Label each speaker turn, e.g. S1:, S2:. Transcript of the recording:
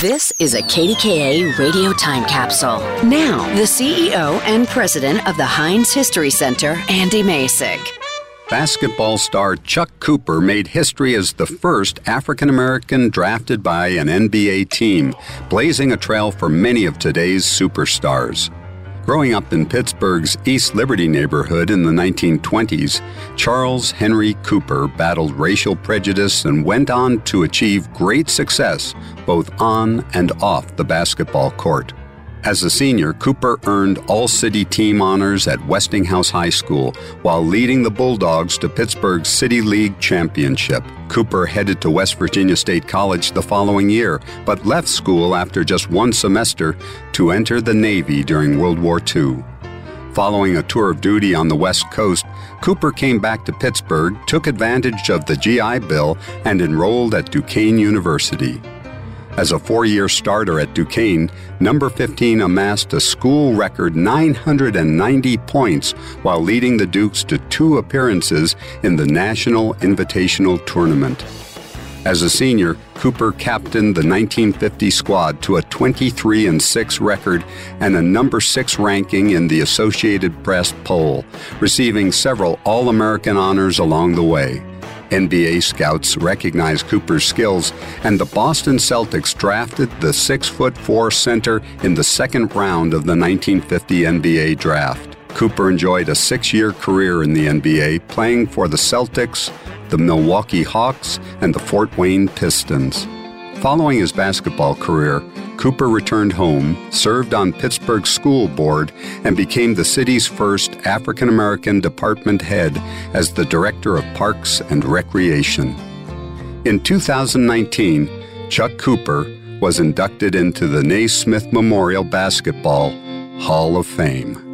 S1: This is a KDKA radio time capsule. Now, the CEO and president of the Heinz History Center, Andy Masich.
S2: Basketball star Chuck Cooper made history as the first African American drafted by an NBA team, blazing a trail for many of today's superstars. Growing up in Pittsburgh's East Liberty neighborhood in the 1920s, Charles Henry Cooper battled racial prejudice and went on to achieve great success both on and off the basketball court. As a senior, Cooper earned All City team honors at Westinghouse High School while leading the Bulldogs to Pittsburgh's City League championship. Cooper headed to West Virginia State College the following year, but left school after just one semester to enter the Navy during World War II. Following a tour of duty on the West Coast, Cooper came back to Pittsburgh, took advantage of the GI Bill, and enrolled at Duquesne University. As a four year starter at Duquesne, number 15 amassed a school record 990 points while leading the Dukes to two appearances in the National Invitational Tournament. As a senior, Cooper captained the 1950 squad to a 23 and 6 record and a number 6 ranking in the Associated Press poll, receiving several All American honors along the way. NBA scouts recognized Cooper's skills, and the Boston Celtics drafted the 6'4 center in the second round of the 1950 NBA draft. Cooper enjoyed a six year career in the NBA, playing for the Celtics, the Milwaukee Hawks, and the Fort Wayne Pistons. Following his basketball career, Cooper returned home, served on Pittsburgh's school board, and became the city's first African American department head as the Director of Parks and Recreation. In 2019, Chuck Cooper was inducted into the Naismith Memorial Basketball Hall of Fame.